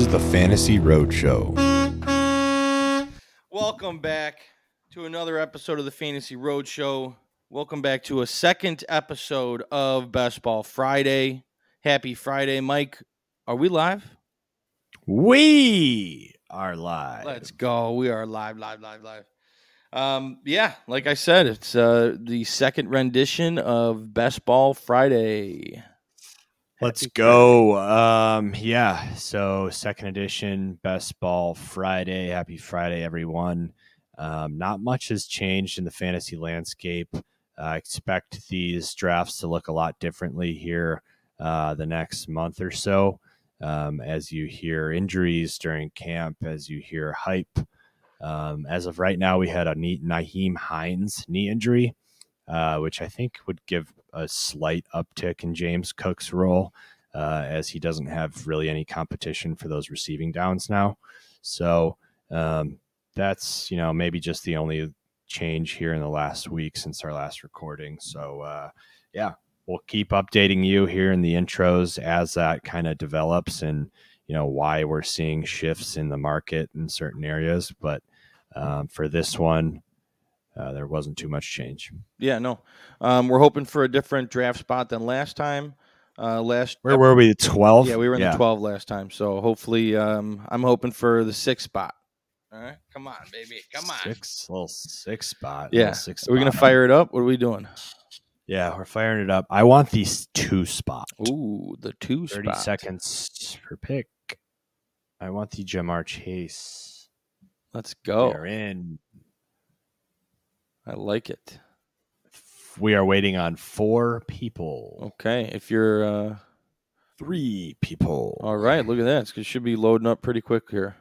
This is the Fantasy Roadshow. Welcome back to another episode of the Fantasy Roadshow. Welcome back to a second episode of Best Ball Friday. Happy Friday, Mike. Are we live? We are live. Let's go. We are live, live, live, live. Um, yeah, like I said, it's uh, the second rendition of Best Ball Friday. Let's go. Um, yeah. So second edition, best ball Friday. Happy Friday, everyone. Um, not much has changed in the fantasy landscape. I expect these drafts to look a lot differently here uh, the next month or so. Um, as you hear injuries during camp, as you hear hype. Um, as of right now, we had a neat Nyheim Hines knee injury, uh, which I think would give a slight uptick in James Cook's role, uh, as he doesn't have really any competition for those receiving downs now. So um, that's you know maybe just the only change here in the last week since our last recording. So uh, yeah, we'll keep updating you here in the intros as that kind of develops and you know why we're seeing shifts in the market in certain areas. But um, for this one, uh, there wasn't too much change. Yeah, no. Um, we're hoping for a different draft spot than last time. Uh, last Where were we? Twelve. Yeah, we were in the 12 last time. So hopefully, um, I'm hoping for the sixth spot. All right. Come on, baby. Come on. Six little six spot. Yeah. six Are we going to fire it up? What are we doing? Yeah, we're firing it up. I want these two spot. Ooh, the two Thirty spot. seconds per pick. I want the Ja'Marr Chase. Let's go. They're in. I like it. We are waiting on four people. Okay. If you're, uh, Three people. all right, look at that. It should be loading up pretty quick here.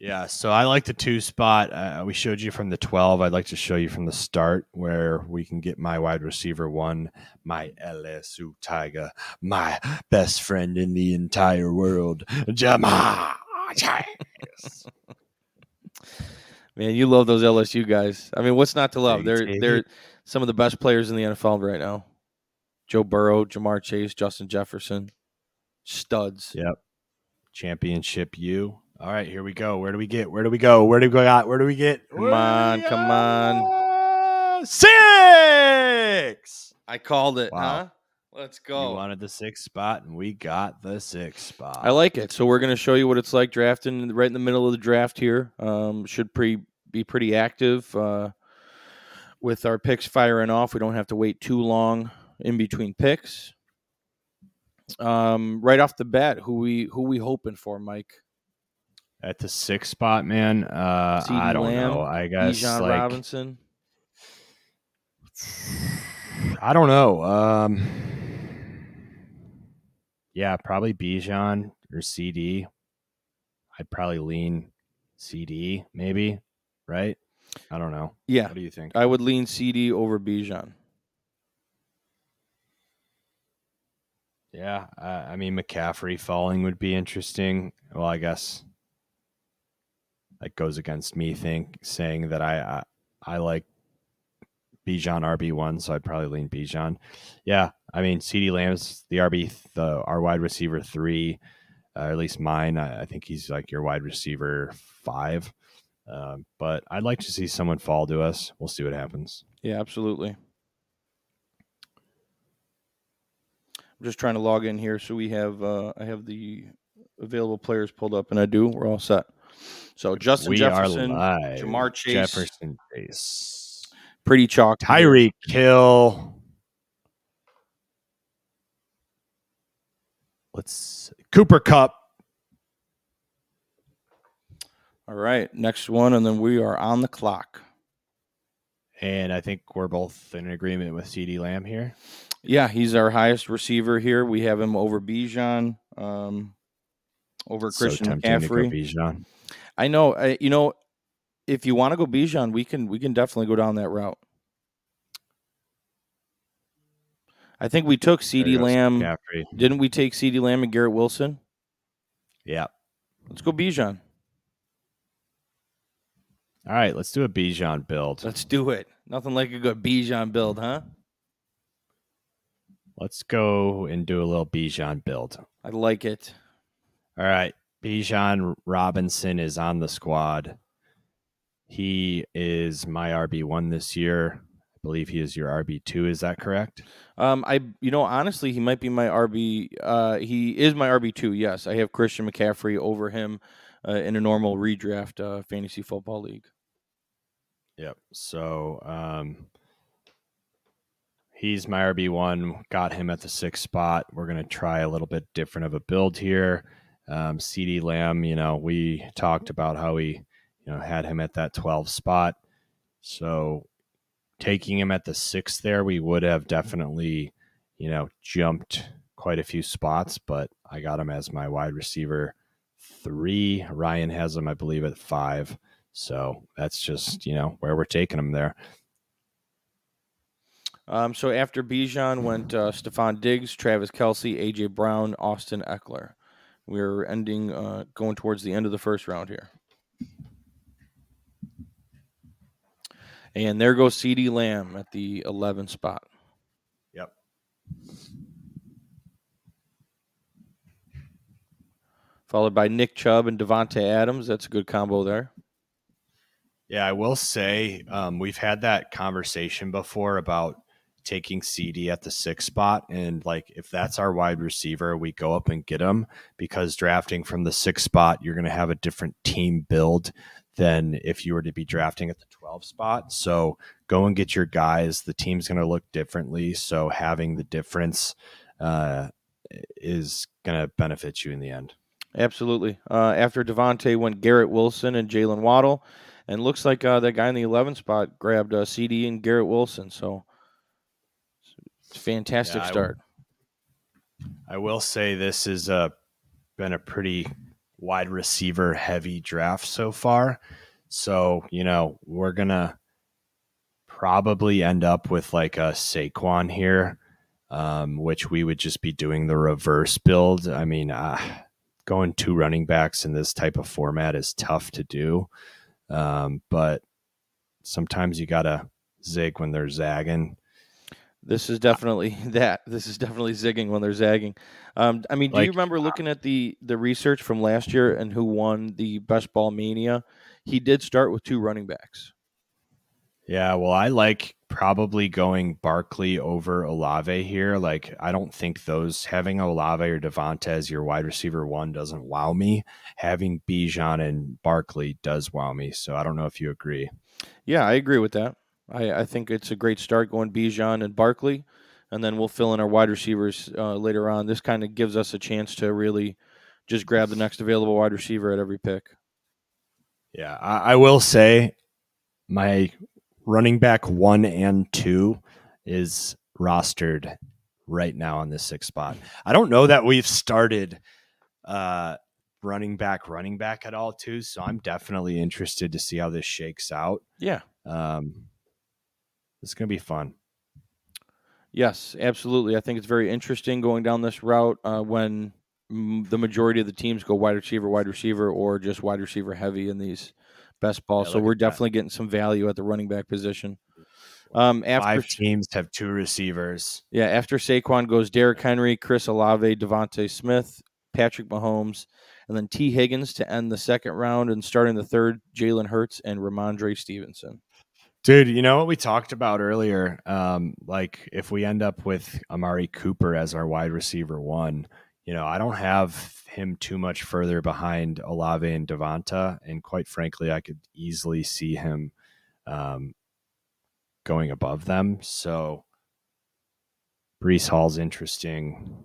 Yeah, so I like the two spot. Uh, we showed you from the 12. I'd like to show you from the start where we can get my wide receiver one, my LSU Tiger, my best friend in the entire world, Ja'Marr Chase. Man, you love those LSU guys. I mean, what's not to love? They're they're some of the best players in the NFL right now. Joe Burrow, Ja'Marr Chase, Justin Jefferson, studs. Yep. Championship U. All right, here we go. Where do we get? Where do we go? Where do we go? Where do we get? Come on, come on. Six. I called it, Wow. huh? Let's You go. wanted the sixth spot, and we got the sixth spot. I like it. So we're going to show you what it's like drafting right in the middle of the draft here. Um, should pre- be pretty active uh, with our picks firing off. We don't have to wait too long in between picks. Um, right off the bat, who we who we hoping for, Mike? at the sixth spot, man. Uh, CeeDee I don't Lamb, know. I guess Bijan like Robinson. I don't know. Um, yeah, probably Bijan or CD. I'd probably lean CD, maybe. Right? I don't know. Yeah, What do you think? I would lean CD over Bijan. Yeah, uh, I mean McCaffrey falling would be interesting. Well, I guess that goes against me think saying that I I, I like Bijan RB one, so I'd probably lean Bijan. Yeah, I mean CD Lamb's the RB the our wide receiver three, uh, or at least mine. I, I think he's like your wide receiver five. Um, but I'd like to see someone fall to us. We'll see what happens. Yeah, absolutely. I'm just trying to log in here, so we have uh, I have the available players pulled up, and I do. We're all set. So Justin we Jefferson. Ja'Marr Chase. Jefferson Chase. pretty chalk. Tyreek Hill. Let's Cooper Kupp. All right, next one, and then we are on the clock. And I think we're both in agreement with CD Lamb here. Yeah, he's our highest receiver here. We have him over Bijan, um, over Christian so tempting to go McCaffrey. Bijan. I know. I, you know, if you want to go Bijan, we can we can definitely go down that route. I think we took C.D. Lamb. McCaffrey. Didn't we take C.D. Lamb and Garrett Wilson? Yeah. Let's go Bijan. All right, let's do a Bijan build. Let's do it. Nothing like a good Bijan build, huh? Let's go and do a little Bijan build. I like it. All right. Bijan Robinson is on the squad. He is my RB1 this year. Believe he is your RB2. Is that correct? Um, I you know honestly he might be my RB. Uh, he is my RB two. Yes, I have Christian McCaffrey over him uh, in a normal redraft uh, fantasy football league. Yep. So um, he's my RB one. Got him at the sixth spot. We're gonna try a little bit different of a build here. Um, CeeDee Lamb, you know, we talked about how we, you know, had him at that 12 spot. So taking him at the sixth there, we would have definitely, you know, jumped quite a few spots, but I got him as my wide receiver three. Ryan has him, I believe, at five. So that's just, you know, where we're taking him there. Um, so after Bijan went uh, Stefon Diggs, Travis Kelce, AJ Brown, Austin Ekeler. We're ending, uh, going towards the end of the first round here. And there goes CD Lamb at the 11 spot. Yep. Followed by Nick Chubb and Davante Adams. That's a good combo there. Yeah, I will say um, we've had that conversation before about taking CD at the sixth spot. And like, if that's our wide receiver, we go up and get him because drafting from the sixth spot, you're going to have a different team build than if you were to be drafting at the 12 spot. So go and get your guys. The team's going to look differently. So having the difference uh, is going to benefit you in the end. Absolutely. Uh, after Davante went Garrett Wilson and Jaylen Waddle. And looks like uh, that guy in the 11 spot grabbed uh, CeeDee and Garrett Wilson. So fantastic Yeah, I start. I will say this has uh, been a pretty wide receiver heavy draft so far. So, you know, we're going to probably end up with like a Saquon here, um, which we would just be doing the reverse build. I mean, uh, going two running backs in this type of format is tough to do. Um, but sometimes you got to zig when they're zagging. This is definitely that. This is definitely zigging when they're zagging. Um, I mean, do you remember looking at the the research from last year and who won the best ball mania? He did start with two running backs. Yeah, well, I like probably going Barkley over Olave here. Like, I don't think those having Olave or Devonta as your wide receiver one doesn't wow me. Having Bijan and Barkley does wow me. So I don't know if you agree. Yeah, I agree with that. I, I think it's a great start going Bijan and Barkley, and then we'll fill in our wide receivers uh, later on. This kind of gives us a chance to really just grab the next available wide receiver at every pick. Yeah, I, I will say my running back one and two is rostered right now on this sixth spot. I don't know that we've started uh, running back, running back at all, too. So I'm definitely interested to see how this shakes out. Yeah. Um, it's going to be fun. Yes, absolutely. I think it's very interesting going down this route uh, when mm, the majority of the teams go wide receiver, wide receiver, or just wide receiver heavy in these best balls. Yeah, so we're at that. definitely getting some value at the running back position. Um, after Five teams have two receivers. yeah, after Saquon goes Derrick Henry, Chris Olave, DeVonta Smith, Patrick Mahomes, and then Tee Higgins to end the second round, and starting the third, Jalen Hurts and Rhamondre Stevenson. Dude, you know what we talked about earlier? Um, like if we end up with Amari Cooper as our wide receiver one, you know, I don't have him too much further behind Olave and Devonta, and quite frankly, I could easily see him um, going above them. So Breece Hall's interesting.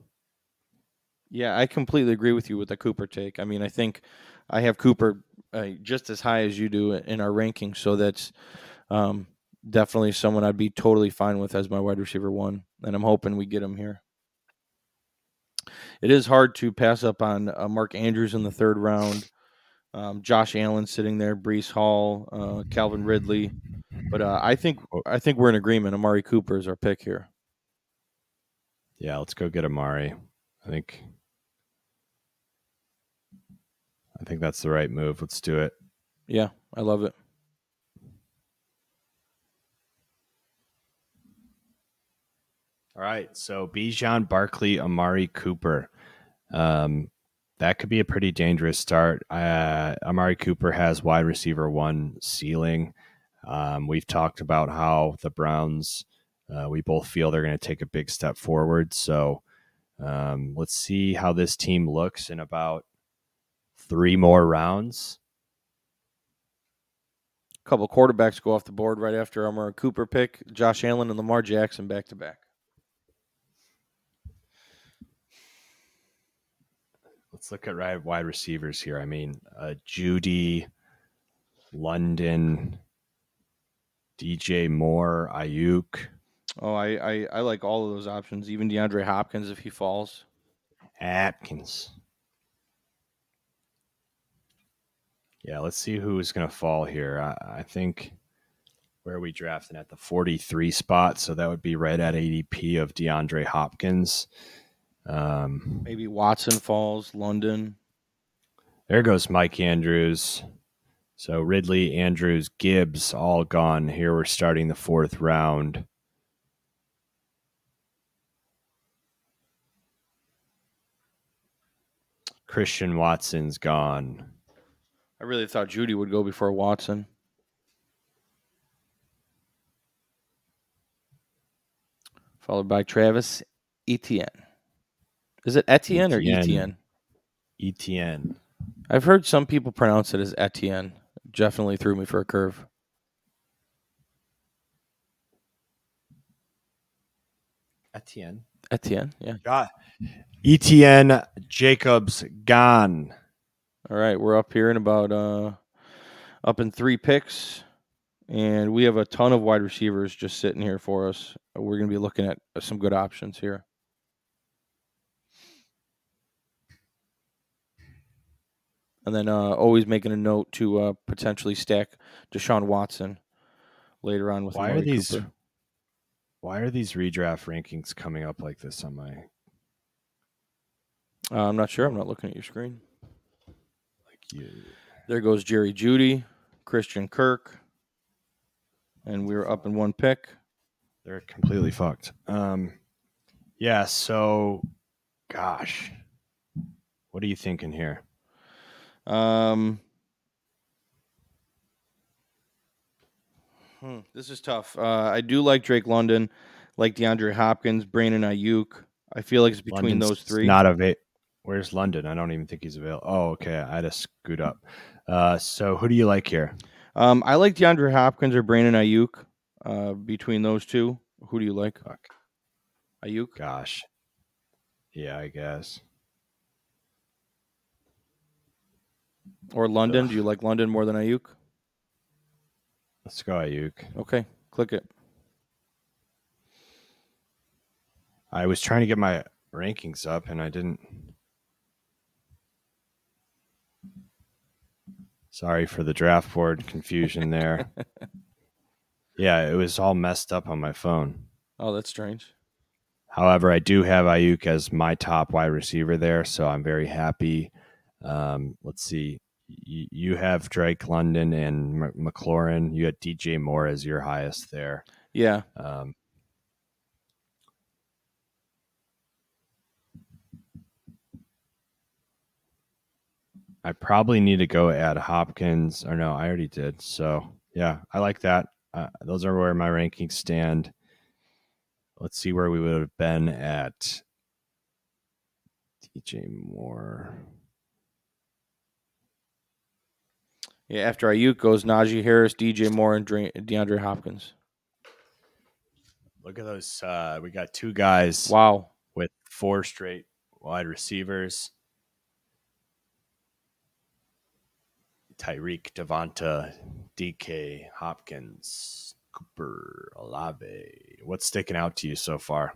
Yeah, I completely agree with you with the Cooper take. I mean, I think I have Cooper uh, just as high as you do in our rankings, so that's um, definitely someone I'd be totally fine with as my wide receiver one, and I'm hoping we get him here. It is hard to pass up on uh, Mark Andrews in the third round, um, Josh Allen sitting there, Breece Hall, uh, Calvin Ridley, but uh, I think I think we're in agreement. Amari Cooper is our pick here. Yeah, let's go get Amari. I think I think that's the right move. Let's do it. Yeah, I love it. All right. So Bijan Barkley, Amari Cooper. Um, that could be a pretty dangerous start. Uh, Amari Cooper has wide receiver one ceiling. Um, we've talked about how the Browns, uh, we both feel they're going to take a big step forward. So um, let's see how this team looks in about three more rounds. A couple quarterbacks go off the board right after Amari Cooper pick. Josh Allen and Lamar Jackson back to back. Let's look at wide receivers here. I mean, uh, Jeudy, London, DJ Moore, Aiyuk. Oh, I, I, I like all of those options. Even DeAndre Hopkins if he falls. Atkins. Yeah, let's see who's going to fall here. I, I, think where are we drafting at the 43 spot? So that would be right at ADP of DeAndre Hopkins. Um, Maybe Watson falls, London. There goes Mike Andrews. So Ridley, Andrews, Gibbs, all gone. Here we're starting the fourth round. Christian Watson's gone. I really thought Jeudy would go before Watson. Followed by Travis Etienne. Is it Etienne, Etienne. or Etienne? Etienne. I've heard some people pronounce it as Etienne. Definitely threw me for a curve. Etienne. Etienne, yeah. God. Etienne Jacobs gone. All right, we're up here in about uh up in three picks, and we have a ton of wide receivers just sitting here for us. We're going to be looking at some good options here. And then uh, always making a note to uh, potentially stack Deshaun Watson later on with. Why are these? Cooper. Why are these redraft rankings coming up like this on my? Uh, I'm not sure. I'm not looking at your screen. Like you. There goes Jerry Jeudy, Christian Kirk, and we are up in one pick. They're completely fucked. Um, yeah. So, gosh, what are you thinking here? Um, hmm, this is tough. Uh, I do like Drake London, like DeAndre Hopkins, Brandon Aiyuk. I feel like it's between London's those three. Not of it. Where's London? I don't even think he's available. Oh, okay. I had to scoot up. Uh, so who do you like here? Um, I like DeAndre Hopkins or Brandon Aiyuk. Uh, between those two, who do you like? Fuck. Aiyuk. Gosh. Yeah, I guess. Or London? Ugh. Do you like London more than Aiyuk? Let's go Aiyuk. Okay, click it. I was trying to get my rankings up and I didn't. Sorry for the draft board confusion there. yeah, it was all messed up on my phone. Oh, that's strange. However, I do have Aiyuk as my top wide receiver there, so I'm very happy. Um, let's see you have Drake London and McLaurin. You had DJ Moore as your highest there. Yeah. Um, I probably need to go add Hopkins, or no, I already did. So yeah, I like that. Uh, those are where my rankings stand. Let's see where we would have been at DJ Moore. Yeah, after Aiyuk goes Najee Harris, DJ Moore, and DeAndre Hopkins. Look at those. Uh, we got two guys. Wow. With four straight wide receivers. Tyreek, Devonta, DK, Hopkins, Cooper, Olave. What's sticking out to you so far?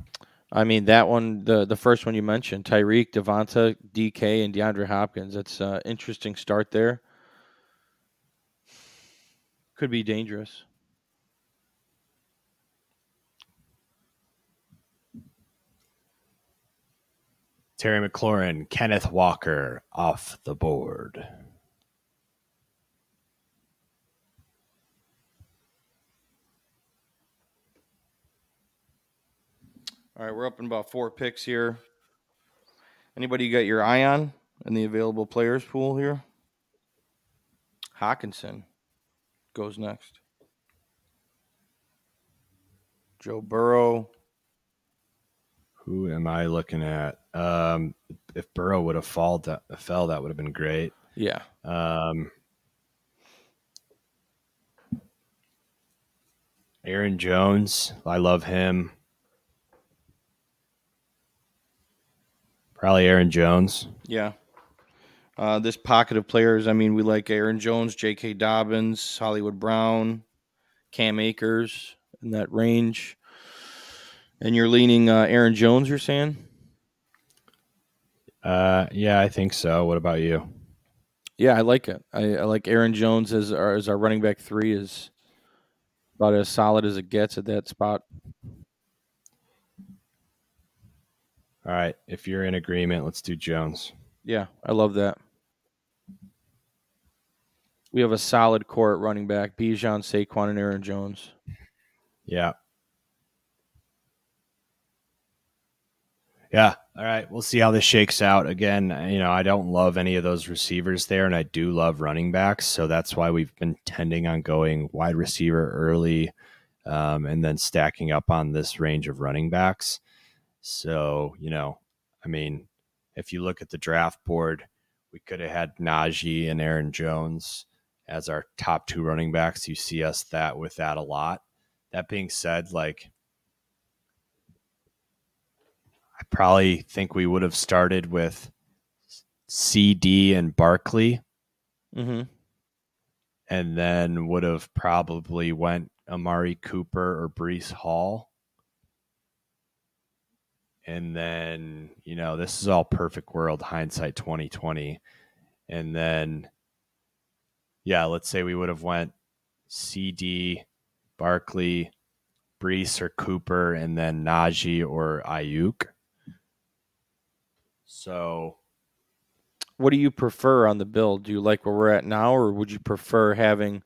I mean, that one, the the first one you mentioned, Tyreek, Devonta, DK, and DeAndre Hopkins. That's an interesting start there could be dangerous. Terry McLaurin, Kenneth Walker off the board. All right, we're up in about four picks here. Anybody got your eye on? in the available players pool here. Hockenson goes next. Joe Burrow. Who am I looking at? Um, if Burrow would have fall that fell, that would have been great. Yeah. Um, Aaron Jones, I love him. Probably Aaron Jones. Yeah. Uh, this pocket of players, I mean, we like Aaron Jones, J.K. Dobbins, Hollywood Brown, Cam Akers in that range. And you're leaning uh, Aaron Jones, you're saying? Uh, yeah, I think so. What about you? Yeah, I like it. I, I like Aaron Jones as our, as our running back three is about as solid as it gets at that spot. All right. If you're in agreement, let's do Jones. Yeah, I love that. We have a solid core at running back: Bijan, Saquon, and Aaron Jones. Yeah. Yeah. All right. We'll see how this shakes out. Again, you know, I don't love any of those receivers there, and I do love running backs. So that's why we've been tending on going wide receiver early um, and then stacking up on this range of running backs. So, you know, I mean, if you look at the draft board, we could have had Najee and Aaron Jones as our top two running backs. You see us that with that a lot. That being said, like I probably think we would have started with CD and Barkley, Mm-hmm. and then would have probably went Amari Cooper or Breece Hall. And then, you know, this is all perfect world hindsight 2020. And then yeah, let's say we would have went CD, Barkley, Breece or Cooper, and then Najee or Aiyuk. So What do you prefer on the build? Do you like where we're at now, or would you prefer having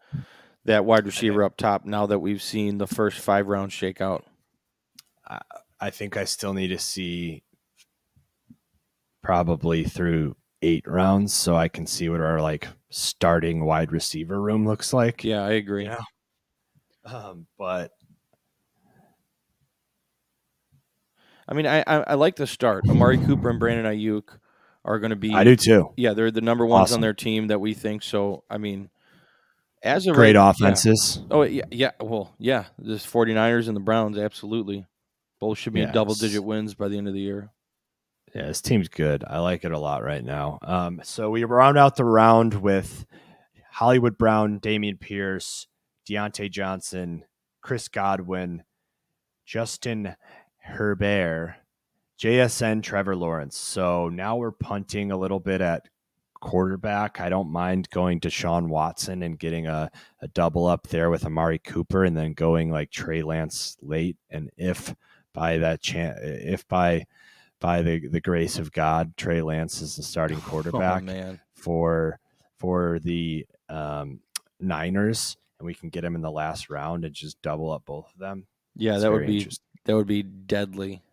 that wide receiver up top now that we've seen the first five rounds shake out? I think I still need to see probably through eight rounds so I can see what our like starting wide receiver room looks like. Yeah, I agree. Yeah. Um, but I mean, I, I I like the start. Amari Cooper and Brandon Aiyuk are going to be. I do too. Yeah, they're the number ones Awesome. on their team that we think. So, I mean, as a Great yeah. offenses. Oh yeah, yeah. Well, yeah. This 49ers and the Browns, absolutely. Both should be Yes. double digit wins by the end of the year. Yeah, this team's good. I like it a lot right now. Um, so we round out the round with Hollywood Brown, Dameon Pierce, Diontae Johnson, Chris Godwin, Justin Herbert, JSN, Trevor Lawrence. So now we're punting a little bit at quarterback. I don't mind going to Sean Watson and getting a, a double up there with Amari Cooper and then going like Trey Lance late. And if by that chance, if by by the, the grace of God, Trey Lance is the starting quarterback Oh for for the um, Niners, and we can get him in the last round and just double up both of them. Yeah, It's that would be that would be deadly.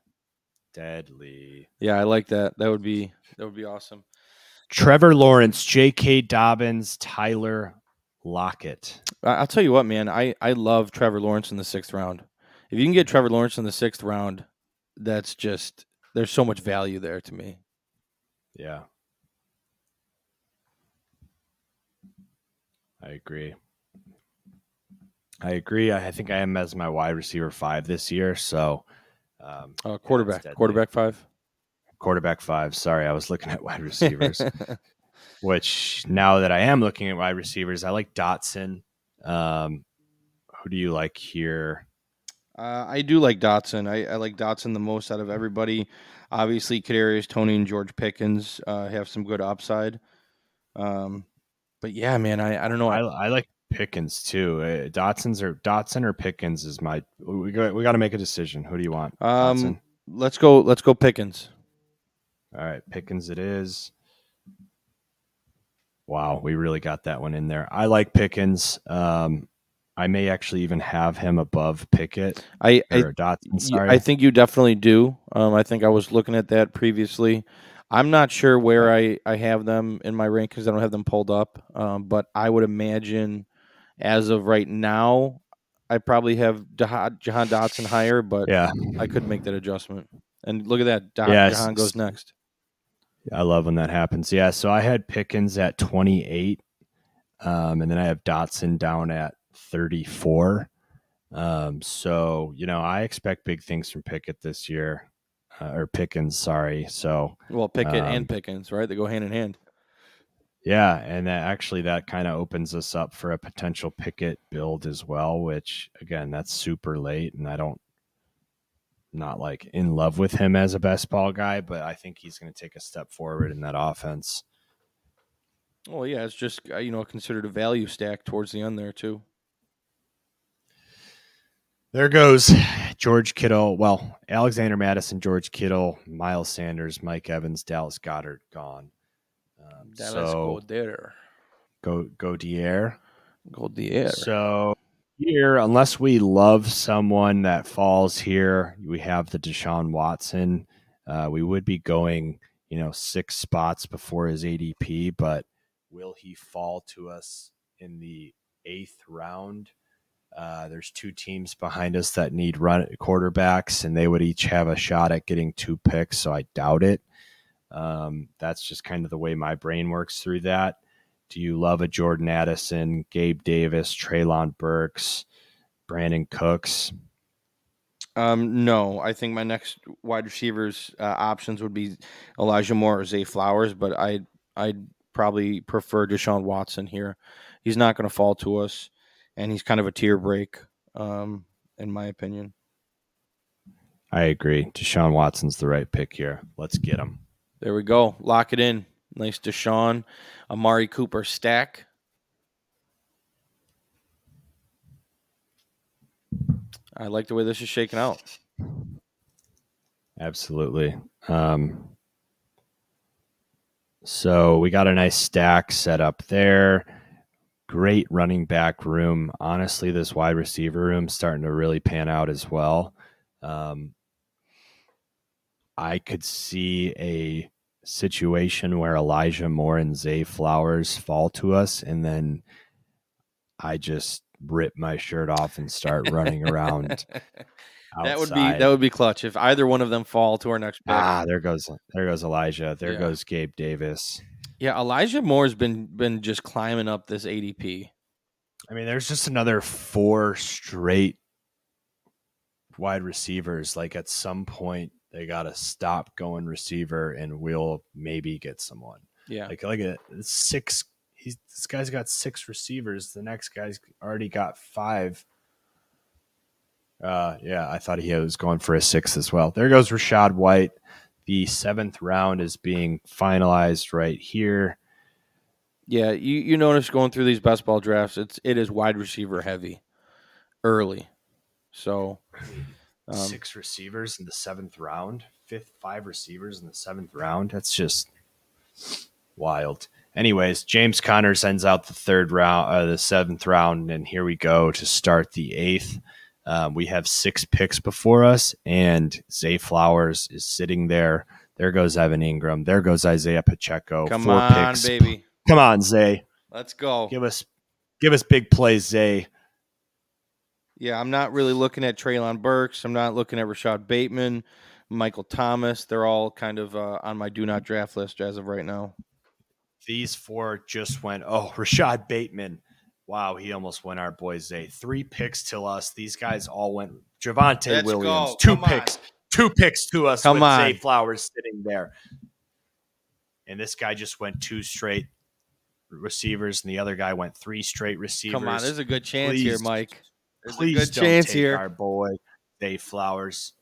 deadly. Yeah, I like that. That would be that would be awesome. Trevor Lawrence, J.K. Dobbins, Tyler Lockett. I'll tell you what, man. I I love Trevor Lawrence in the sixth round. If you can get Trevor Lawrence in the sixth round, that's just there's so much value there to me. Yeah, I agree. I agree. I think I am as my wide receiver five this year. So, um, Uh, quarterback, quarterback five. quarterback five. Sorry, I was looking at wide receivers. which now that I am looking at wide receivers, I like Dotson. Um, who do you like here? Uh, I do like Dotson. I, I like Dotson the most out of everybody. Obviously, Kadarius Toney and George Pickens uh, have some good upside. Um, but yeah, man, I, I don't know. I, I, like Pickens too. Uh, Dotson's or Dotson or Pickens is my. We got we got to make a decision. Who do you want? um, Dotson? let's go. Let's go Pickens. All right, Pickens it is. Wow, we really got that one in there. I like Pickens. Um, I may actually even have him above Pickett I, I Dotson. Sorry, I think you definitely do. Um, I think I was looking at that previously. I'm not sure where I, I have them in my rank because I don't have them pulled up. Um, but I would imagine as of right now, I probably have Jahan, Dotson higher, but Yeah, I could make that adjustment. And look at that. Da- Yeah, Jahan goes next. I love when that happens. Yeah, so I had Pickens at 28, um, and then I have Dotson down at 34. Um, so you know, I expect big things from Pickett this year, uh, or Pickens. Sorry. So Well, Pickett Um, and Pickens, right? They go hand in hand. yeah, and that actually that kind of opens us up for a potential Pickett build as well. Which again, that's super late, and I don't not like in love with him as a best ball guy, but I think he's going to take a step forward in that offense. Well, yeah, it's just uh, you know considered a value stack towards the end there too. There goes George Kittle. Well, Alexander Mattison, George Kittle, Miles Sanders, Mike Evans, Dallas Goedert gone. Um, Dallas so go there, go go Dier. go there. So here, unless we love someone that falls here, we have the Deshaun Watson. Uh, we would be going, you know, six spots before his ADP, but will he fall to us in the eighth round? Uh, there's two teams behind us that need run quarterbacks, and they would each have a shot at getting two picks. So I doubt it. Um, that's just kind of the way my brain works through that. Do you love a Jordan Addison, Gabe Davis, Treylon Burks, Brandin Cooks? Um, no, I think my next wide receivers uh, options would be Elijah Moore or Zay Flowers, but I I'd probably prefer Deshaun Watson here. He's not going to fall to us, and he's kind of a tier break, um, in my opinion. I agree. Deshaun Watson's the right pick here. Let's get him. There we go. Lock it in. Nice Deshaun, Amari Cooper stack. I like the way this is shaking out. Absolutely. Um, so we got a nice stack set up there. Great running back room. Honestly, this wide receiver room starting to really pan out as well. Um, I could see a situation where Elijah Moore and Zay Flowers fall to us, and then I just rip my shirt off and start running around. that would be that would be clutch if either one of them fall to our next pick. Ah, there goes there goes Elijah. There Yeah. goes Gabe Davis. Yeah, Elijah Moore's been been just climbing up this ADP. I mean, there's just another four straight wide receivers. Like at some point, they got to stop going receiver, and we'll maybe get someone. Yeah, Like like a six. He's this guy's got six receivers. The next guy's already got five. Uh, yeah, I thought he was going for a six as well. There goes Rachaad White. The seventh round is being finalized right here. yeah. You you notice going through these best ball drafts, it's it is wide receiver heavy, early. So, um, Six receivers in the seventh round, fifth, five receivers in the seventh round. That's just wild. Anyways, James Connors ends out the third round, uh, the seventh round, and here we go to start the eighth. Um, we have six picks before us, and Zay Flowers is sitting there. There goes Evan Engram. There goes Isaiah Pacheco. come Four on, picks. baby, Come on, Zay. let's go. Give us, give us big plays, Zay. Yeah, I'm not really looking at Treylon Burks. I'm not looking at Rashod Bateman, Michael Thomas. They're all kind of uh, on my do not draft list as of right now. These four just went. Oh, Rashod Bateman. Wow, he almost went our boy Zay. Three picks to us. These guys all went. Javante Let's Williams. go. Two Come on. picks. Two picks to us. Come with on. Zay Flowers sitting there. And this guy just went two straight receivers, and the other guy went three straight receivers. Come on, there's a good chance here, Mike. There's Please a good don't chance take here. our boy Zay Flowers.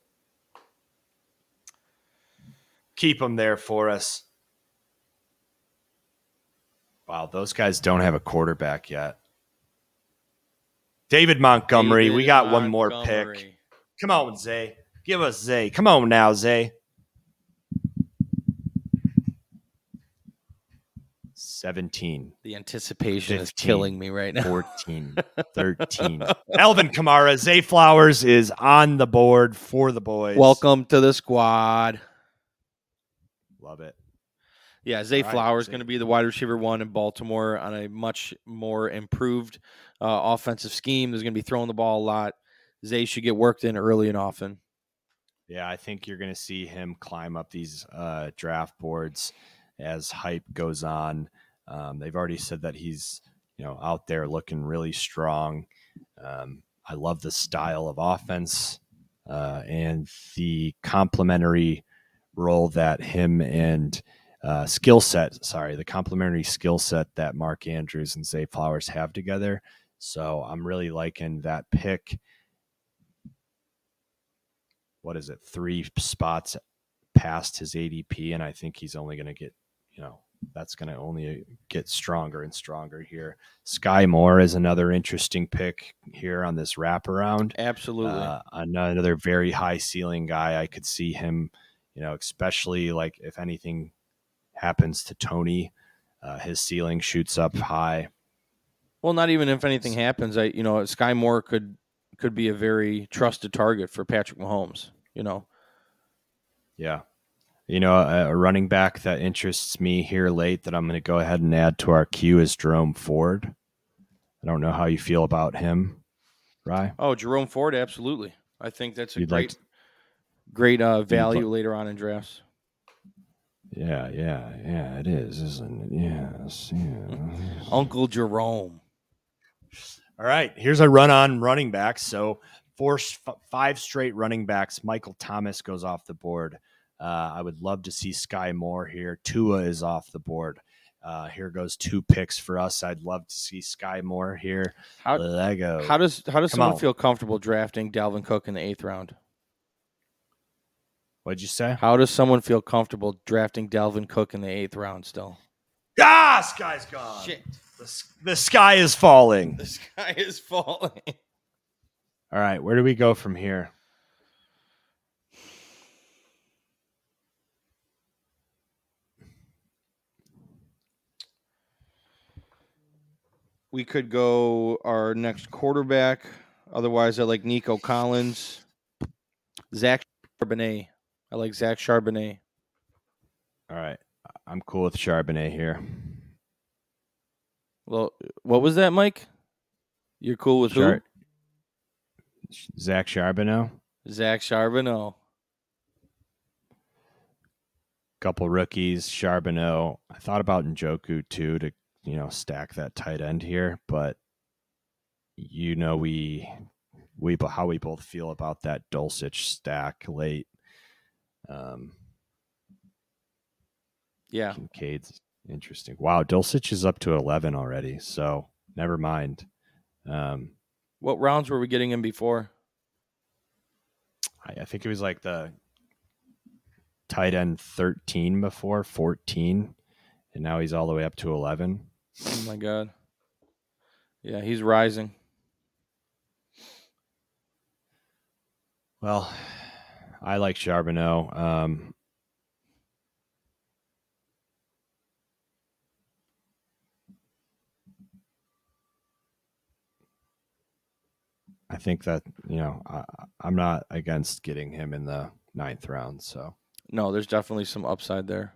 Keep him there for us. Wow, those guys don't have a quarterback yet. David Montgomery, we David got one more pick. Come on, Zay. Give us Zay. Come on now, Zay. 17, The anticipation is killing me right now. 14, 13. Alvin Kamara, Zay Flowers is on the board for the boys. Welcome to the squad. Love it. Yeah, Zay right, Flowers going to be the wide receiver one in Baltimore on a much more improved uh, offensive scheme. There's going to be throwing the ball a lot. Zay should get worked in early and often. Yeah, I think you're going to see him climb up these uh, draft boards as hype goes on. Um, they've already said that he's, you know, out there looking really strong. Um, I love the style of offense uh, and the complementary role that him and uh, skill set. Sorry, the complementary skill set that Mark Andrews and Zay Flowers have together. So I'm really liking that pick what is it, three spots past his ADP, and I think he's only going to get, you know, that's going to only get stronger and stronger here. Sky Moore is another interesting pick here on this wraparound. Absolutely. Uh, another very high ceiling guy. I could see him, you know, especially like if anything happens to Toney, uh, his ceiling shoots up high. well, not even if anything happens, I you know Sky Moore could could be a very trusted target for Patrick Mahomes. You know, Yeah. You know, a, a running back that interests me here late that I'm going to go ahead and add to our queue is Jerome Ford. I don't know how you feel about him, Rye. oh Jerome Ford, absolutely. I think that's a You'd like great great uh, value later on in drafts. Yeah, yeah, yeah, it is, isn't it? Yes, yeah. Uncle Jerome. All right, here's a run on running backs. So four, f- five straight running backs. Michael Thomas goes off the board. Uh, I would love to see Sky Moore here. Tua is off the board. Uh, here goes two picks for us. I'd love to see Sky Moore here. How Lego. how does how does Come someone on. feel comfortable drafting Dalvin Cook in the eighth round? What'd you say? How does someone feel comfortable drafting Dalvin Cook in the eighth round still? Ah, sky's gone. Shit. The, the sky is falling. The sky is falling. All right, where do we go from here? We could go our next quarterback. Otherwise, I like Nico Collins, Zach Charbonnet. I like Zach Charbonnet. All right, I'm cool with Charbonnet here. Well, what was that, Mike? You're cool with who? Char- Zach Charbonneau. Zach Charbonnet. couple rookies, Charbonneau. I thought about Njoku too to you know stack that tight end here, but you know we we how we both feel about that Dulcich stack late. Um, Yeah. Kincaid's interesting. Wow, Dulcich is up to eleven already. So never mind. Um, What rounds were we getting in before? I, I think it was like the tight end thirteen before fourteen, and now he's all the way up to eleven. Oh my god. Yeah, he's rising. Well, I like Charbonneau. Um, I think that you know I, I'm not against getting him in the ninth round. So No, there's definitely some upside there.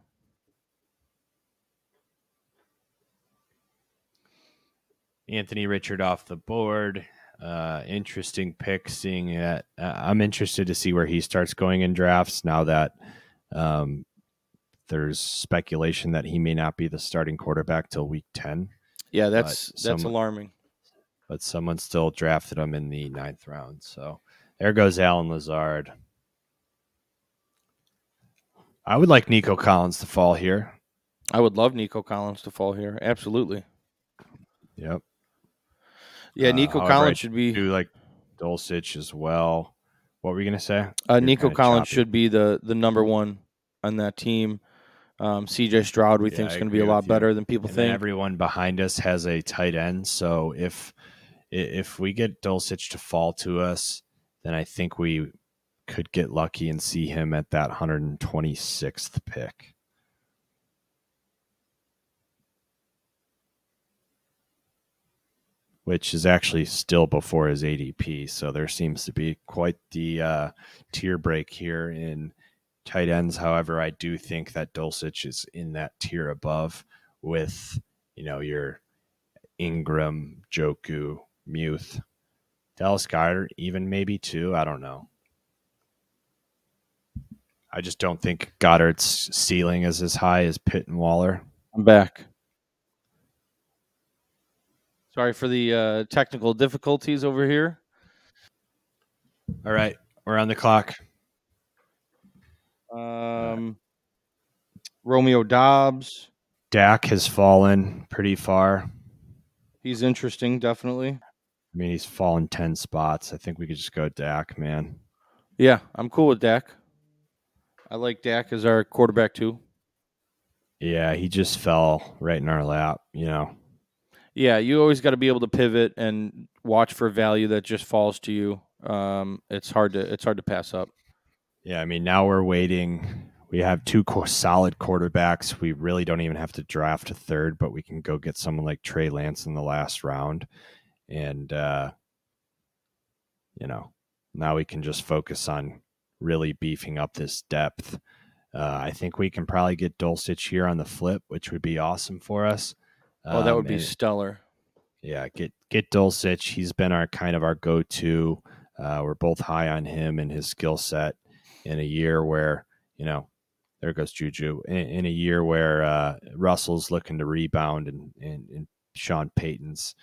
Anthony Richard off the board. Uh, interesting pick. Seeing that, uh, I'm interested to see where he starts going in drafts now that um, there's speculation that he may not be the starting quarterback till week ten. Yeah, that's that's alarming. but someone still drafted him in the ninth round. So there goes Allen Lazard. I would like Nico Collins to fall here. I would love Nico Collins to fall here. Absolutely. Yep. Yeah, Uh, Nico I Collins should be Do like Dulcich as well. What were you gonna say? uh, Nico Collins choppy. should be the the number one on that team. Um, CJ Stroud, we Yeah, think is going to be a lot better than people And think. everyone behind us has a tight end. So if if we get Dulcich to fall to us, then I think we could get lucky and see him at that 126th pick. Which is actually still before his ADP. So there seems to be quite the uh, tier break here in tight ends. However, I do think that Dulcich is in that tier above with, you know, your Engram, Njoku, Muth, Dallas Goedert, even maybe two. I don't know. I just don't think Goedert's ceiling is as high as Pitt and Waller. I'm back. Sorry for the uh, technical difficulties over here. All right, we're on the clock. Um, Romeo Doubs. Dak has fallen pretty far. He's interesting, definitely. I mean, he's fallen 10 spots. I think we could just go Dak, man. Yeah, I'm cool with Dak. I like Dak as our quarterback too. Yeah, he just fell right in our lap, you know. Yeah, you always got to be able to pivot and watch for value that just falls to you. Um, it's hard to it's hard to pass up. Yeah, I mean, now we're waiting. We have two solid quarterbacks. We really don't even have to draft a third, but we can go get someone like Trey Lance in the last round. And, uh, you know, now we can just focus on really beefing up this depth. Uh, I think we can probably get Dulcich here on the flip, which would be awesome for us. Oh, that would um, be stellar. Yeah, get get Dulcich. He's been our kind of our go to. Uh, we're both high on him and his skill set in a year where you know there goes Juju in, in a year where uh, Russell's looking to rebound and and, and Sean Payton's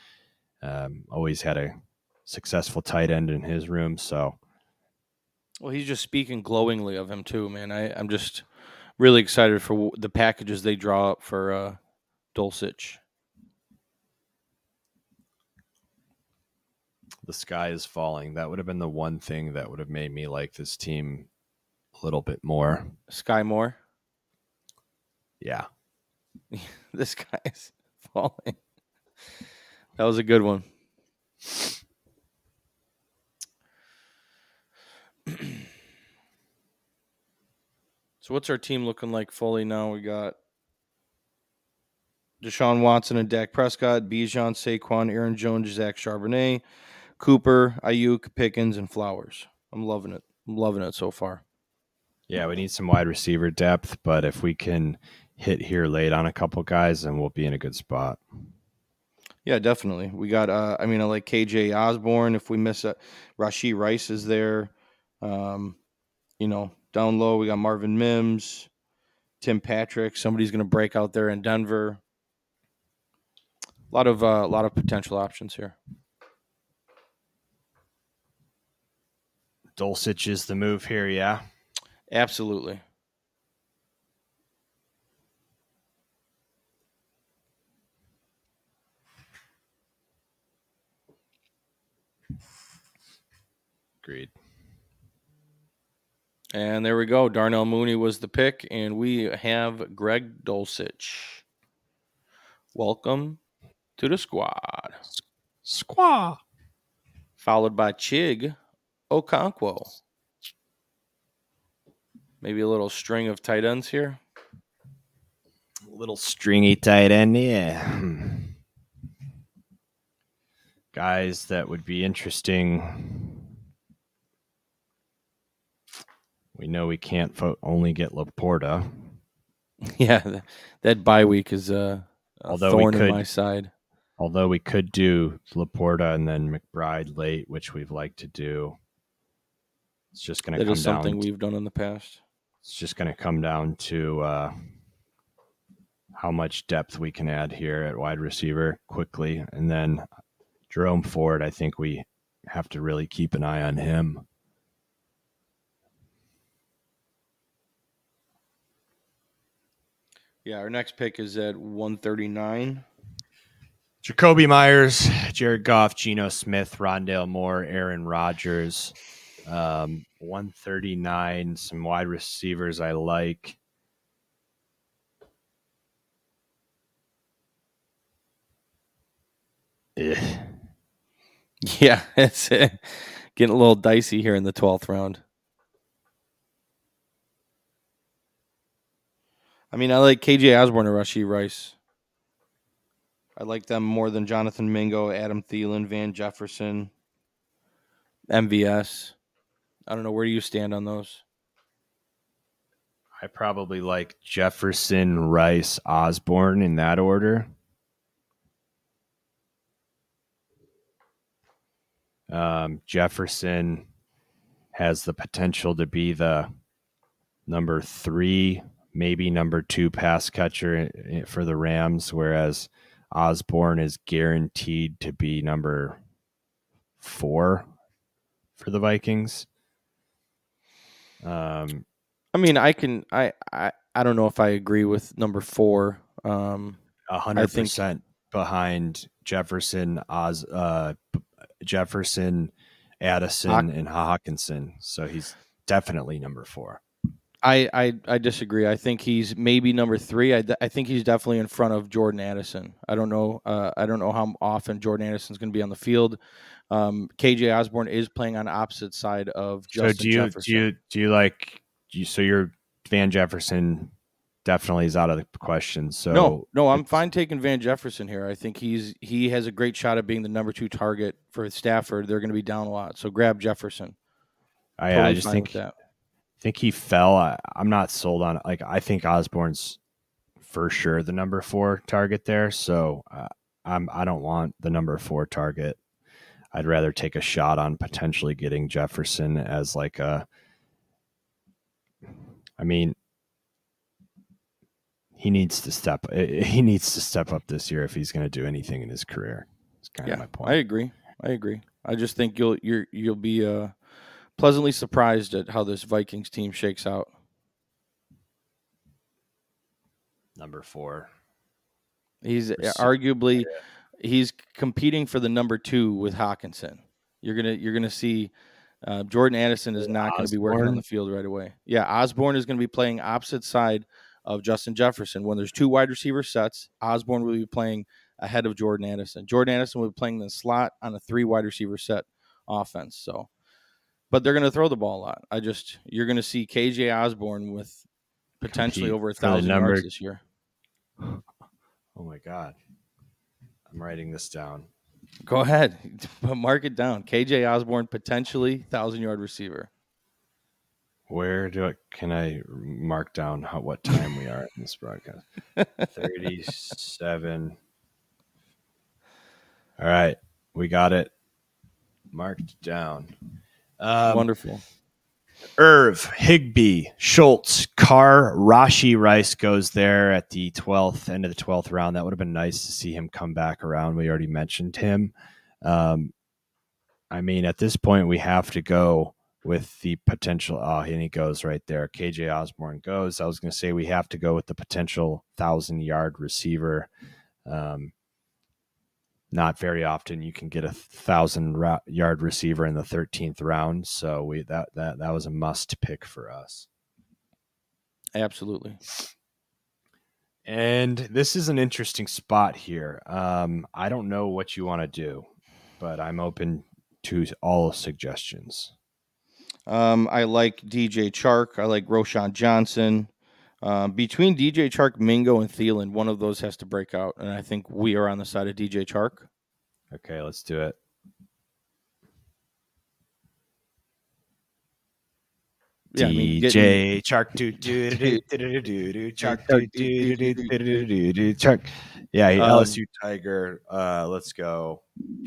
um, always had a successful tight end in his room. So, well, he's just speaking glowingly of him too, man. I I'm just really excited for the packages they draw up for uh, Dulcich. The sky is falling. That would have been the one thing that would have made me like this team a little bit more. Sky more. Yeah. this is falling. That was a good one. so what's our team looking like fully now? We got Deshaun Watson and Dak Prescott, Bijan, Saquon, Aaron Jones, Zach Charbonnet, Cooper, Aiyuk, Pickens, and Flowers. I'm loving it. I'm loving it so far. Yeah, we need some wide receiver depth, but if we can hit here late on a couple guys, then we'll be in a good spot. Yeah, definitely. We got. Uh, I mean, I like KJ Osborn. If we miss it, Rashee Rice is there. Um, you know, down low we got Marvin Mims, Tim Patrick. Somebody's going to break out there in Denver. A lot of uh, a lot of potential options here. Dulcich is the move here, yeah. Absolutely. Agreed. And there we go. Darnell Mooney was the pick, and we have Greg Dulcich. Welcome to the squad. Squad. Followed by Chig Okonkwo. Maybe a little string of tight ends here. A little stringy tight end, yeah. Guys that would be interesting. We know we can't fo- only get Laporta. Yeah, that bye week is uh, a although thorn could, in my side. Although we could do Laporta and then McBride late, which we've liked to do. It's just going to come down. something we've done in the past. It's just going to come down to uh, how much depth we can add here at wide receiver quickly. And then Jerome Ford, I think we have to really keep an eye on him. Yeah, our next pick is at 139. Jakobi Meyers, Jared Goff, Geno Smith, Rondale Moore, Aaron Rodgers. Um, 139, some wide receivers I like. Ugh. Yeah, it's uh, getting a little dicey here in the 12th round. I mean, I like KJ Osborn and Rashee Rice. I like them more than Jonathan Mingo, Adam Thielen, Van Jefferson, MVS. I don't know where do you stand on those. I probably like Jefferson, Rice, Osborn in that order. Um, Jefferson has the potential to be the number three, maybe number two pass catcher for the Rams, whereas Osborn is guaranteed to be number four for the Vikings. Um, I mean, I can, I, I, I don't know if I agree with number four. Um, a hundred percent behind Jefferson, Oz, uh, Jefferson, Addison, and Hockenson. So he's definitely number four. I, I, I disagree. I think he's maybe number three. I, I think he's definitely in front of Jordan Addison. I don't know. Uh, I don't know how often Jordan Addison's going to be on the field. Um, KJ Osborn is playing on opposite side of Justin so do you Jefferson. do you do you like you, so you're Van Jefferson definitely is out of the question. So no, no, I'm fine taking Van Jefferson here. I think he's he has a great shot at being the number two target for Stafford. They're going to be down a lot, so grab Jefferson. I, totally I just think that. think he fell. I, am not sold on it. Like I think Osborn's for sure the number four target there. So uh, I'm I don't want the number four target. I'd rather take a shot on potentially getting Jefferson as like a. I mean, he needs to step he needs to step up this year if he's going to do anything in his career. It's kind yeah, of my point. I agree. I agree. I just think you'll you're you'll be uh, pleasantly surprised at how this Vikings team shakes out. Number 4. He's arguably he's competing for the number 2 with Hockenson. You're going to you're to see uh, Jordan Addison is not going to be working on the field right away. Yeah, Osborn is going to be playing opposite side of Justin Jefferson. When there's two wide receiver sets, Osborn will be playing ahead of Jordan Addison. Jordan Addison will be playing the slot on a three wide receiver set offense. So, but they're going to throw the ball a lot. I just you're going to see KJ Osborn with potentially Compete over a thousand yards this year. Oh my god, I'm writing this down. Go ahead, mark it down. KJ Osborn potentially thousand yard receiver. Where do I can I mark down how, what time we are in this broadcast? Thirty-seven. All right, we got it marked down. Um, Wonderful. Irv, Higbee, Schultz, Carr, Rashee Rice goes there at the 12th, end of the 12th round. That would have been nice to see him come back around. We already mentioned him. Um, I mean, at this point, we have to go with the potential. Oh, and he goes right there. KJ Osborn goes. I was going to say we have to go with the potential thousand yard receiver. Um, not very often you can get a thousand ra- yard receiver in the 13th round. So we that that that was a must pick for us. Absolutely. And this is an interesting spot here. Um, I don't know what you want to do, but I'm open to all suggestions. Um, I like DJ Chark. I like Roschon Johnson. Um, between DJ Chark, Mingo, and Thielen, one of those has to break out, and I think we are on the side of DJ Chark. Okay, let's do it. Yeah, DJ Chark do do do do do do Chark do do do do do do Chark. Yeah, LSU Tiger. Uh, let's go.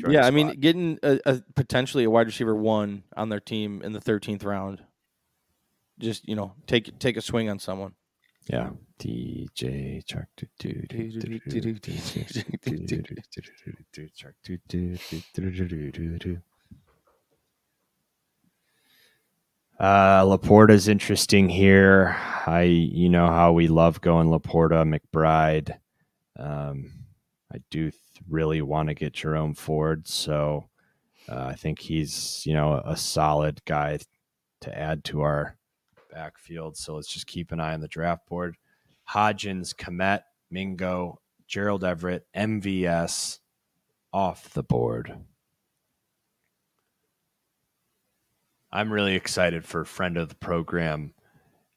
Yeah, I mean, getting a, a, potentially a wide receiver one on their team in the thirteenth round, just you know, take take a swing on someone. Yeah, DJ do do do do Uh, Laporta's interesting here. I, you know how we love going Laporta, McBride. Um, I do th- really want to get Jerome Ford, so uh, I think he's, you know, a solid guy to add to our backfield. So let's just keep an eye on the draft board. Hodgins, Kmet, Mingo, Gerald Everett, MVS off the board. I'm really excited for friend of the program,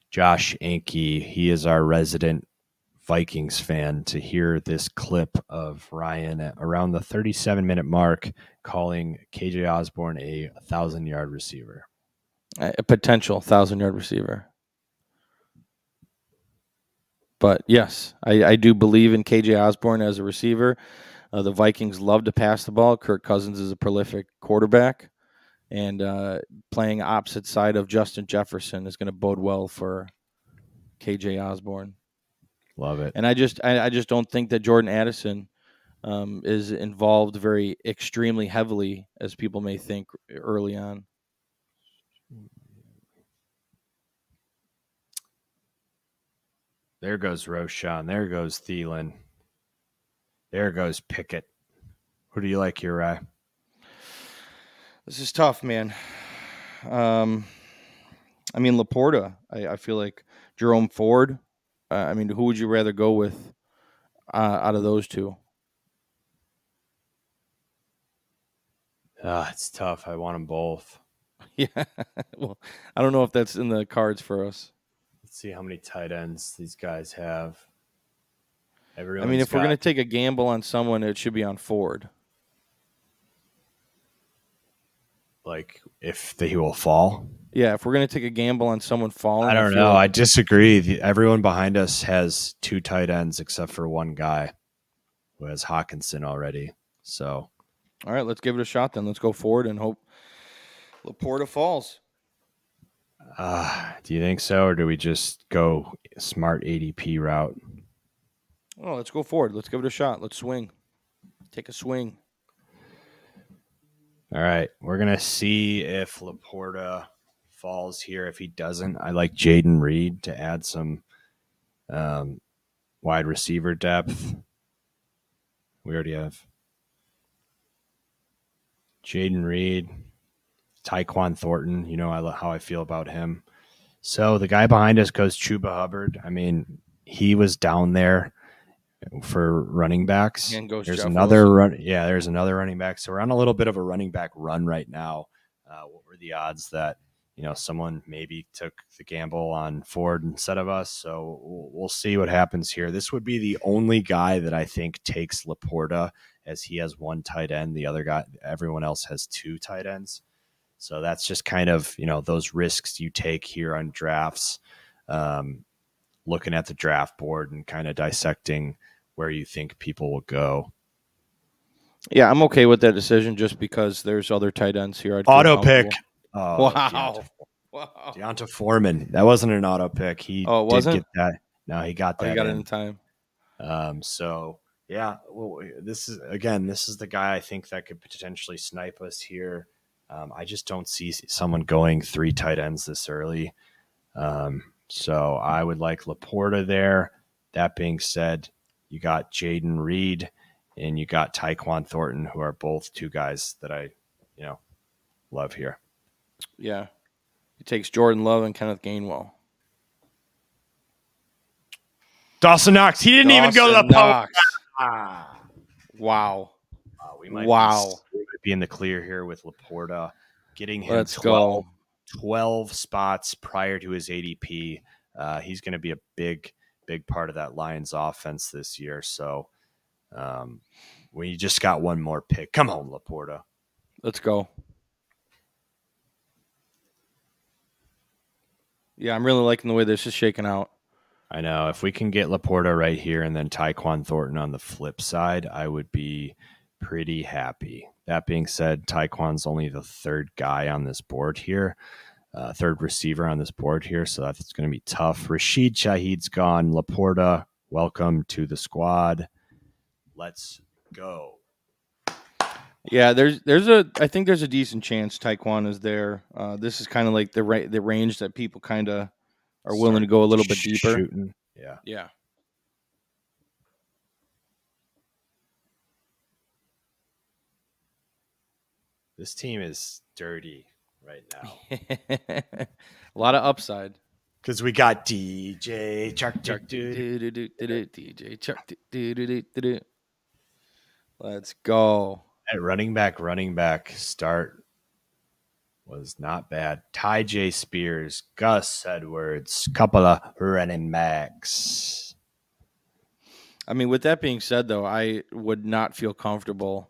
Josh Anke. He is our resident Vikings fan to hear this clip of Ryan at around the 37 minute mark calling KJ Osborn a thousand yard receiver. A potential thousand yard receiver. but yes, I, I do believe in KJ Osborn as a receiver. Uh, the Vikings love to pass the ball. Kirk Cousins is a prolific quarterback, and uh, playing opposite side of Justin Jefferson is going to bode well for KJ Osborn. Love it. And I just I, I just don't think that Jordan Addison um, is involved very extremely heavily as people may think early on. There goes Roschon. There goes Thielen. There goes Pickett. Who do you like here, Rye? This is tough, man. Um, I mean, Laporta. I, I feel like Jerome Ford. Uh, I mean, who would you rather go with uh, out of those two? Ah, it's tough. I want them both. Yeah. well, I don't know if that's in the cards for us. Let's see how many tight ends these guys have. I mean, if we're going to take a gamble on someone, it should be on Ford. like if he will fall. Yeah, if we're going to take a gamble on someone falling, I don't know. like- I disagree. The, everyone behind us has two tight ends except for one guy who has Hockenson already. So All right, let's give it a shot then. Let's go forward and hope Laporta falls. Uh, do you think so, or do we just go smart ADP route? Oh, let's go forward. Let's give it a shot. Let's swing. Take a swing. All right, we're gonna see if Laporta falls here. If he doesn't, I like Jayden Reed to add some um, wide receiver depth. We already have Jayden Reed, Tyquan Thornton. You know I, how I feel about him. So the guy behind us goes Chuba Hubbard. I mean, he was down there for running backs. And goes there's Jeff another Wilson. run. Yeah, there's another running back. So we're on a little bit of a running back run right now. Uh, what were the odds that you know someone maybe took the gamble on Ford instead of us? So we'll, we'll see what happens here. This would be the only guy that I think takes Laporta, as he has one tight end. The other guy, everyone else has two tight ends. So that's just kind of you know those risks you take here on drafts. Um, looking at the draft board and kind of dissecting where you think people will go. Yeah, I'm okay with that decision just because there's other tight ends here. I'd Auto pick. Oh, Wow. D'Onta, Wow. D'Onta Foreman. That wasn't an auto pick. He Oh, it did wasn't? get that. No, he got Oh, that. you got it in. in time. Um, so yeah, well, this is again, this is the guy I think that could potentially snipe us here. Um, I just don't see someone going three tight ends this early. Um, so I would like Laporta there. That being said, you got Jayden Reed and you got Tyquan Thornton, who are both two guys that I, you know, love here. Yeah. He takes Jordan Love and Kenneth Gainwell. Dawson Knox, he didn't even go to the Dawson post. Ah. Wow. Wow, we might Wow. Be, we might be in the clear here with Laporta, getting him Let's 12, go. 12 spots prior to his ADP. Uh, he's going to be a big, big part of that Lions offense this year. So um, we just got one more pick. Come on, Laporta. Let's go. Yeah, I'm really liking the way this is shaking out. I know if we can get Laporta right here and then Tyquan Thornton on the flip side, I would be pretty happy. That being said, Tyquan's only the third guy on this board here, uh, third receiver on this board here, so that's going to be tough. Rashid Shaheed's gone. Laporta, welcome to the squad. Let's go. Yeah, there's there's a I think there's a decent chance Tyquan is there. Uh, this is kind of like the ra- the range that people kind of are willing to go a little bit deeper. Shooting. Yeah. Yeah. This team is dirty right now a lot of upside. because we got DJ Chuck Chuck, DJ Chuck. Let's go. At running back, running back start was not bad. Tyjae Spears, Gus Edwards, couple of running backs. I mean, with that being said, though, I would not feel comfortable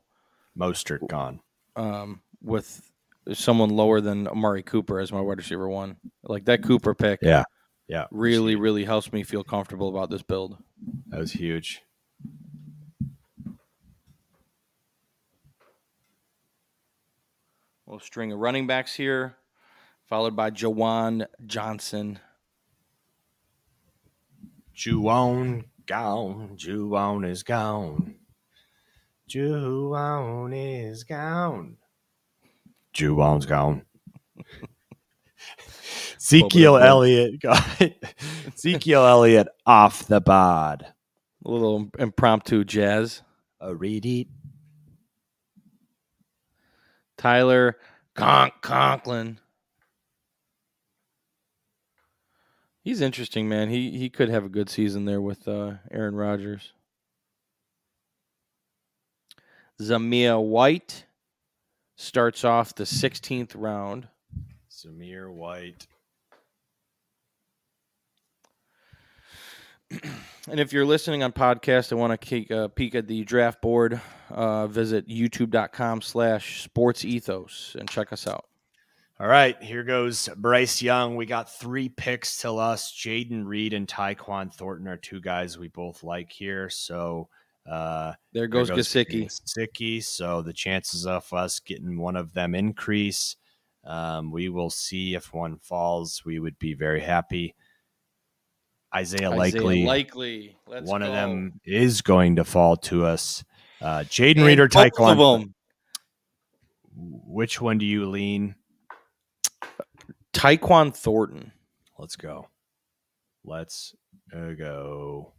Mostert gone. Um, with someone lower than Amari Cooper as my wide receiver one. Like that Cooper pick Yeah. Yeah, really, really helps me feel comfortable about this build. that was huge. Little string of running backs here, followed by Juwan Johnson. Juwan gone. Juwan is gone. Juwan is gone. Juwan's gone. Ezekiel Elliott got Ezekiel Elliott off the bod. A little impromptu jazz. A read it. Tyler Conk Conklin. He's interesting, man. He he could have a good season there with uh, Aaron Rodgers. Zamir White starts off the 16th round. Zamir White. And if you're listening on podcast and want to take a peek at the draft board, uh, visit youtube.com slash sports ethos and check us out. All right, here goes Bryce Young. We got three picks till us. Jayden Reed and Tyquan Thornton are two guys we both like here. So uh There there goes Gesicki. Gesicki. So the chances of us getting one of them increase. Um, we will see if one falls. We would be very happy. Isaiah, Isaiah Likely, Likely. Let's one of them is going to fall to us. Uh, Jayden And Reed or both of Tyquan. Which one do you lean? Tyquan Thornton. Let's go. Let's uh, go.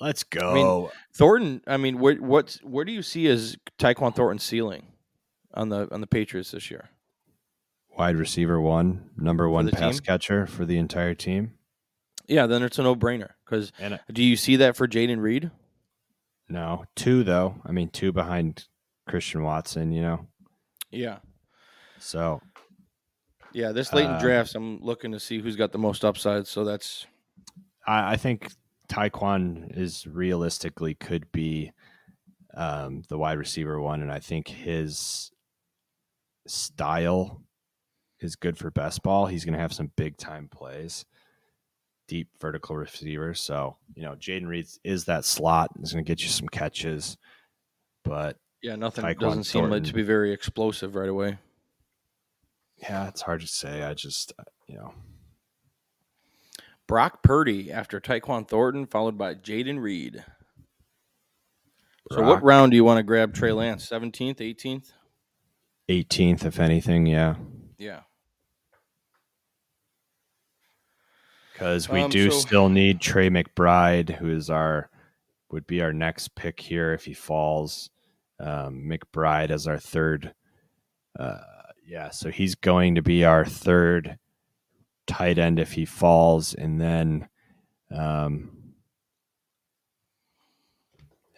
Let's go. I mean, Thornton. I mean, where what's where do you see as Tyquan Thornton's ceiling on the on the Patriots this year? Wide receiver one, number one pass team? catcher for the entire team. Yeah, then it's a no brainer. Because do you see that for Jayden Reed? no, two though. I mean, two behind Christian Watson. You know, Yeah, so yeah. This late in Uh, drafts, I'm looking to see who's got the most upside. So that's I, I think Tyquan is realistically could be um, the wide receiver one, and I think his style is good for best ball. He's going to have some big time plays, deep vertical receivers. So you know, Jayden Reed is that slot. Is going to get you some catches, but yeah. Nothing Tyquan doesn't seem like to be very explosive right away. yeah, it's hard to say. I just uh, you know, Brock Purdy after Tyquan Thornton, followed by Jayden Reed. So, what round do you want to grab Trey Lance? Seventeenth, eighteenth? 18th if anything. Yeah, Yeah. because we Um, do so- still need Trey McBride, who is our would be our next pick here if he falls. Um, McBride as our third. Uh, yeah, so he's going to be our third tight end if he falls, and then, um,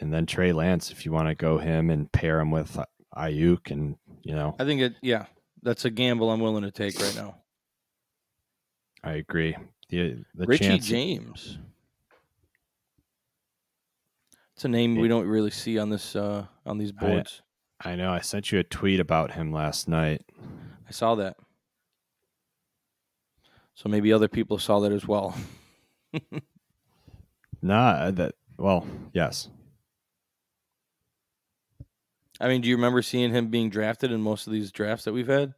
and then Trey Lance if you want to go him and pair him with Aiyuk, and you know I think it. Yeah, that's a gamble I'm willing to take right now. I agree. The the Richie chance James. It's a name we don't really see on this uh, on these I- boards. I know I sent you a tweet about him last night. I saw that. So maybe other people saw that as well. Nah, that well, yes. I mean, do you remember seeing him being drafted in most of these drafts that we've had?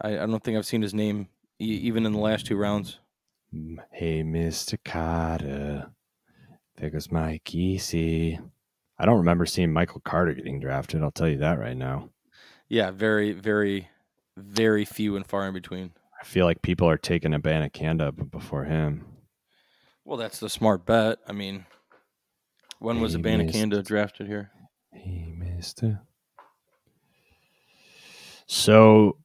I, I don't think I've seen his name e- even in the last two rounds. Mm, Hey, Mr. Carter, there goes Mike Easy. I don't remember seeing Michael Carter getting drafted. I'll tell you that right now. Yeah, very, very, very few and far in between. I feel like people are taking Abanikanda b- before him. Well, that's the smart bet. I mean, when was Abanikanda missed. drafted here? Hey, Mister. So,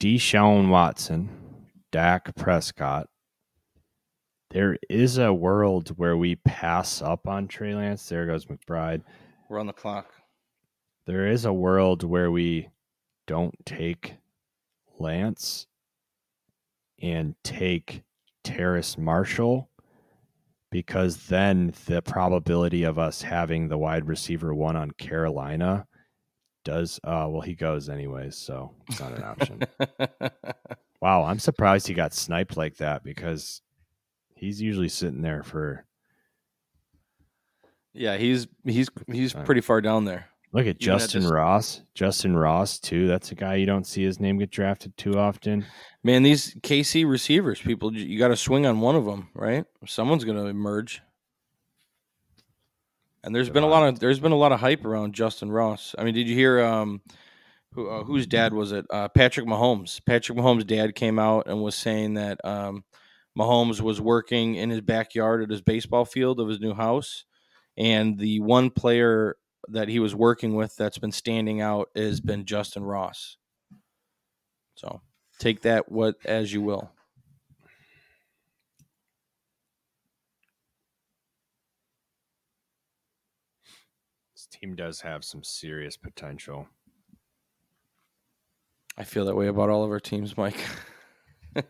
Deshaun Watson, Dak Prescott. There is a world where we pass up on Trey Lance. There goes McBride. We're on the clock. There is a world where we don't take Lance and take Terrace Marshall because then the probability of us having the wide receiver one on Carolina does. Uh, well, he goes anyways, so it's not an option. wow, I'm surprised he got sniped like that because he's usually sitting there for. yeah, he's he's he's pretty far down there. Look at Even at Justin this- Ross. Justin Ross too. That's a guy you don't see his name get drafted too often. Man, these KC receivers, people, you got to swing on one of them, right? Someone's going to emerge. And there's been a lot of there's been a lot of hype around Justin Ross. I mean, did you hear um, who uh, whose dad was it? Uh, Patrick Mahomes. Patrick Mahomes' dad came out and was saying that um, Mahomes was working in his backyard at his baseball field of his new house, and the one player that he was working with that's been standing out has been Justin Ross. So take that what as you will. This team does have some serious potential. I feel that way about all of our teams, Mike.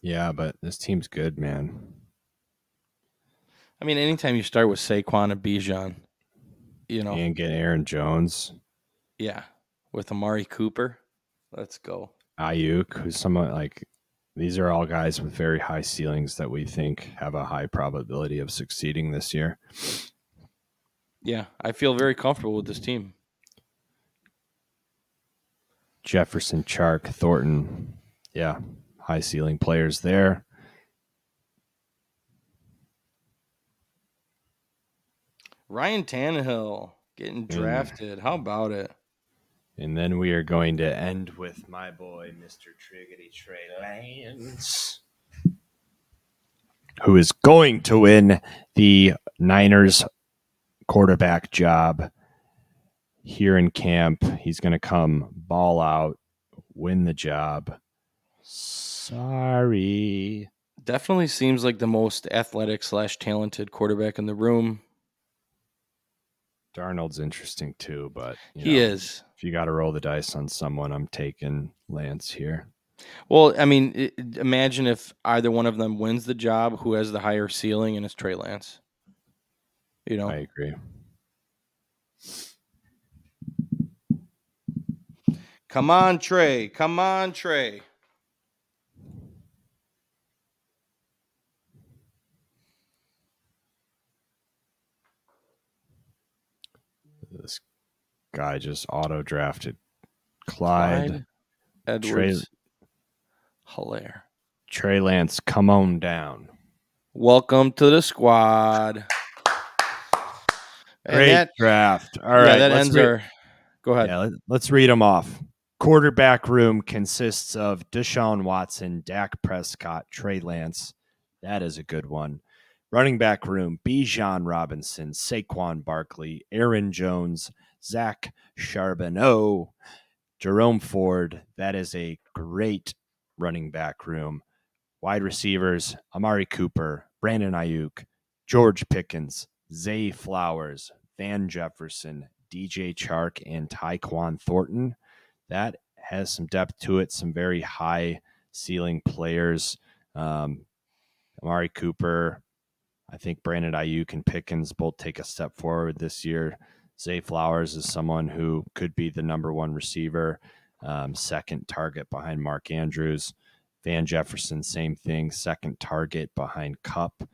Yeah, but this team's good, man. I mean, anytime you start with Saquon and Bijan, you know, And get Aaron Jones, yeah, with Amari Cooper, let's go. Aiyuk, who's somewhat like these are all guys with very high ceilings that we think have a high probability of succeeding this year. Yeah, I feel very comfortable with this team. Jefferson, Chark, Thornton, yeah, high ceiling players there. Ryan Tannehill getting mm. drafted. How about it? And then we are going to end with my boy, Mr. Triggity Trey Lance, who is going to win the Niners quarterback job here in camp. He's going to come ball out, win the job. Sorry. Definitely seems like the most athletic slash talented quarterback in the room. Darnold's interesting too, but you He know, is. If you got to roll the dice on someone, I'm taking Lance here. Well, I mean, i imagine if either one of them wins the job, who has the higher ceiling, and it's Trey Lance. You know, I agree. come on, Trey. Come on, Trey. Guy just auto drafted Clyde. Clyde Edwards. Hilaire. Trey Lance, come on down. Welcome to the squad. Great that, draft. All yeah, right, that let's ends re- our. Go ahead. Yeah, let, let's read them off. Quarterback room consists of Deshaun Watson, Dak Prescott, Trey Lance. That is a good one. Running back room: Bijan Robinson, Saquon Barkley, Aaron Jones, Zach Charbonnet, Jerome Ford. That is a great running back room. Wide receivers: Amari Cooper, Brandon Aiyuk, George Pickens, Zay Flowers, Van Jefferson, DJ Chark, and Tyquan Thornton. That has some depth to it, some very high ceiling players. Um, Amari Cooper, I think Brandon Aiyuk and Pickens both take a step forward this year. Zay Flowers is someone who could be the number one receiver, um, second target behind Mark Andrews. Van Jefferson, same thing, second target behind Kupp.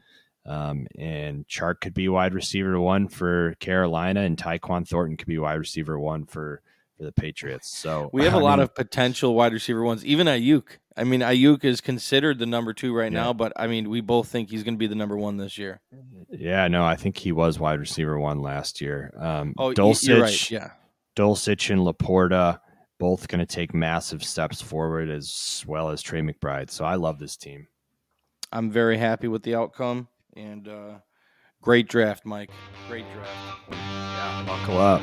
Um, and Chark could be wide receiver one for Carolina, and Tyquan Thornton could be wide receiver one for for the Patriots. So We have a I lot of potential wide receiver ones. Even Aiyuk. I mean, Aiyuk is considered the number two right Yeah. now, but I mean, we both think he's going to be the number one this year. yeah, no, I think he was wide receiver one last year. Um, Oh, Dulcich, you're right. Yeah. Dulcich and Laporta both going to take massive steps forward as well as Trey McBride. So I love this team. I'm very happy with the outcome and uh, great draft, Mike. Great draft. Yeah, buckle up.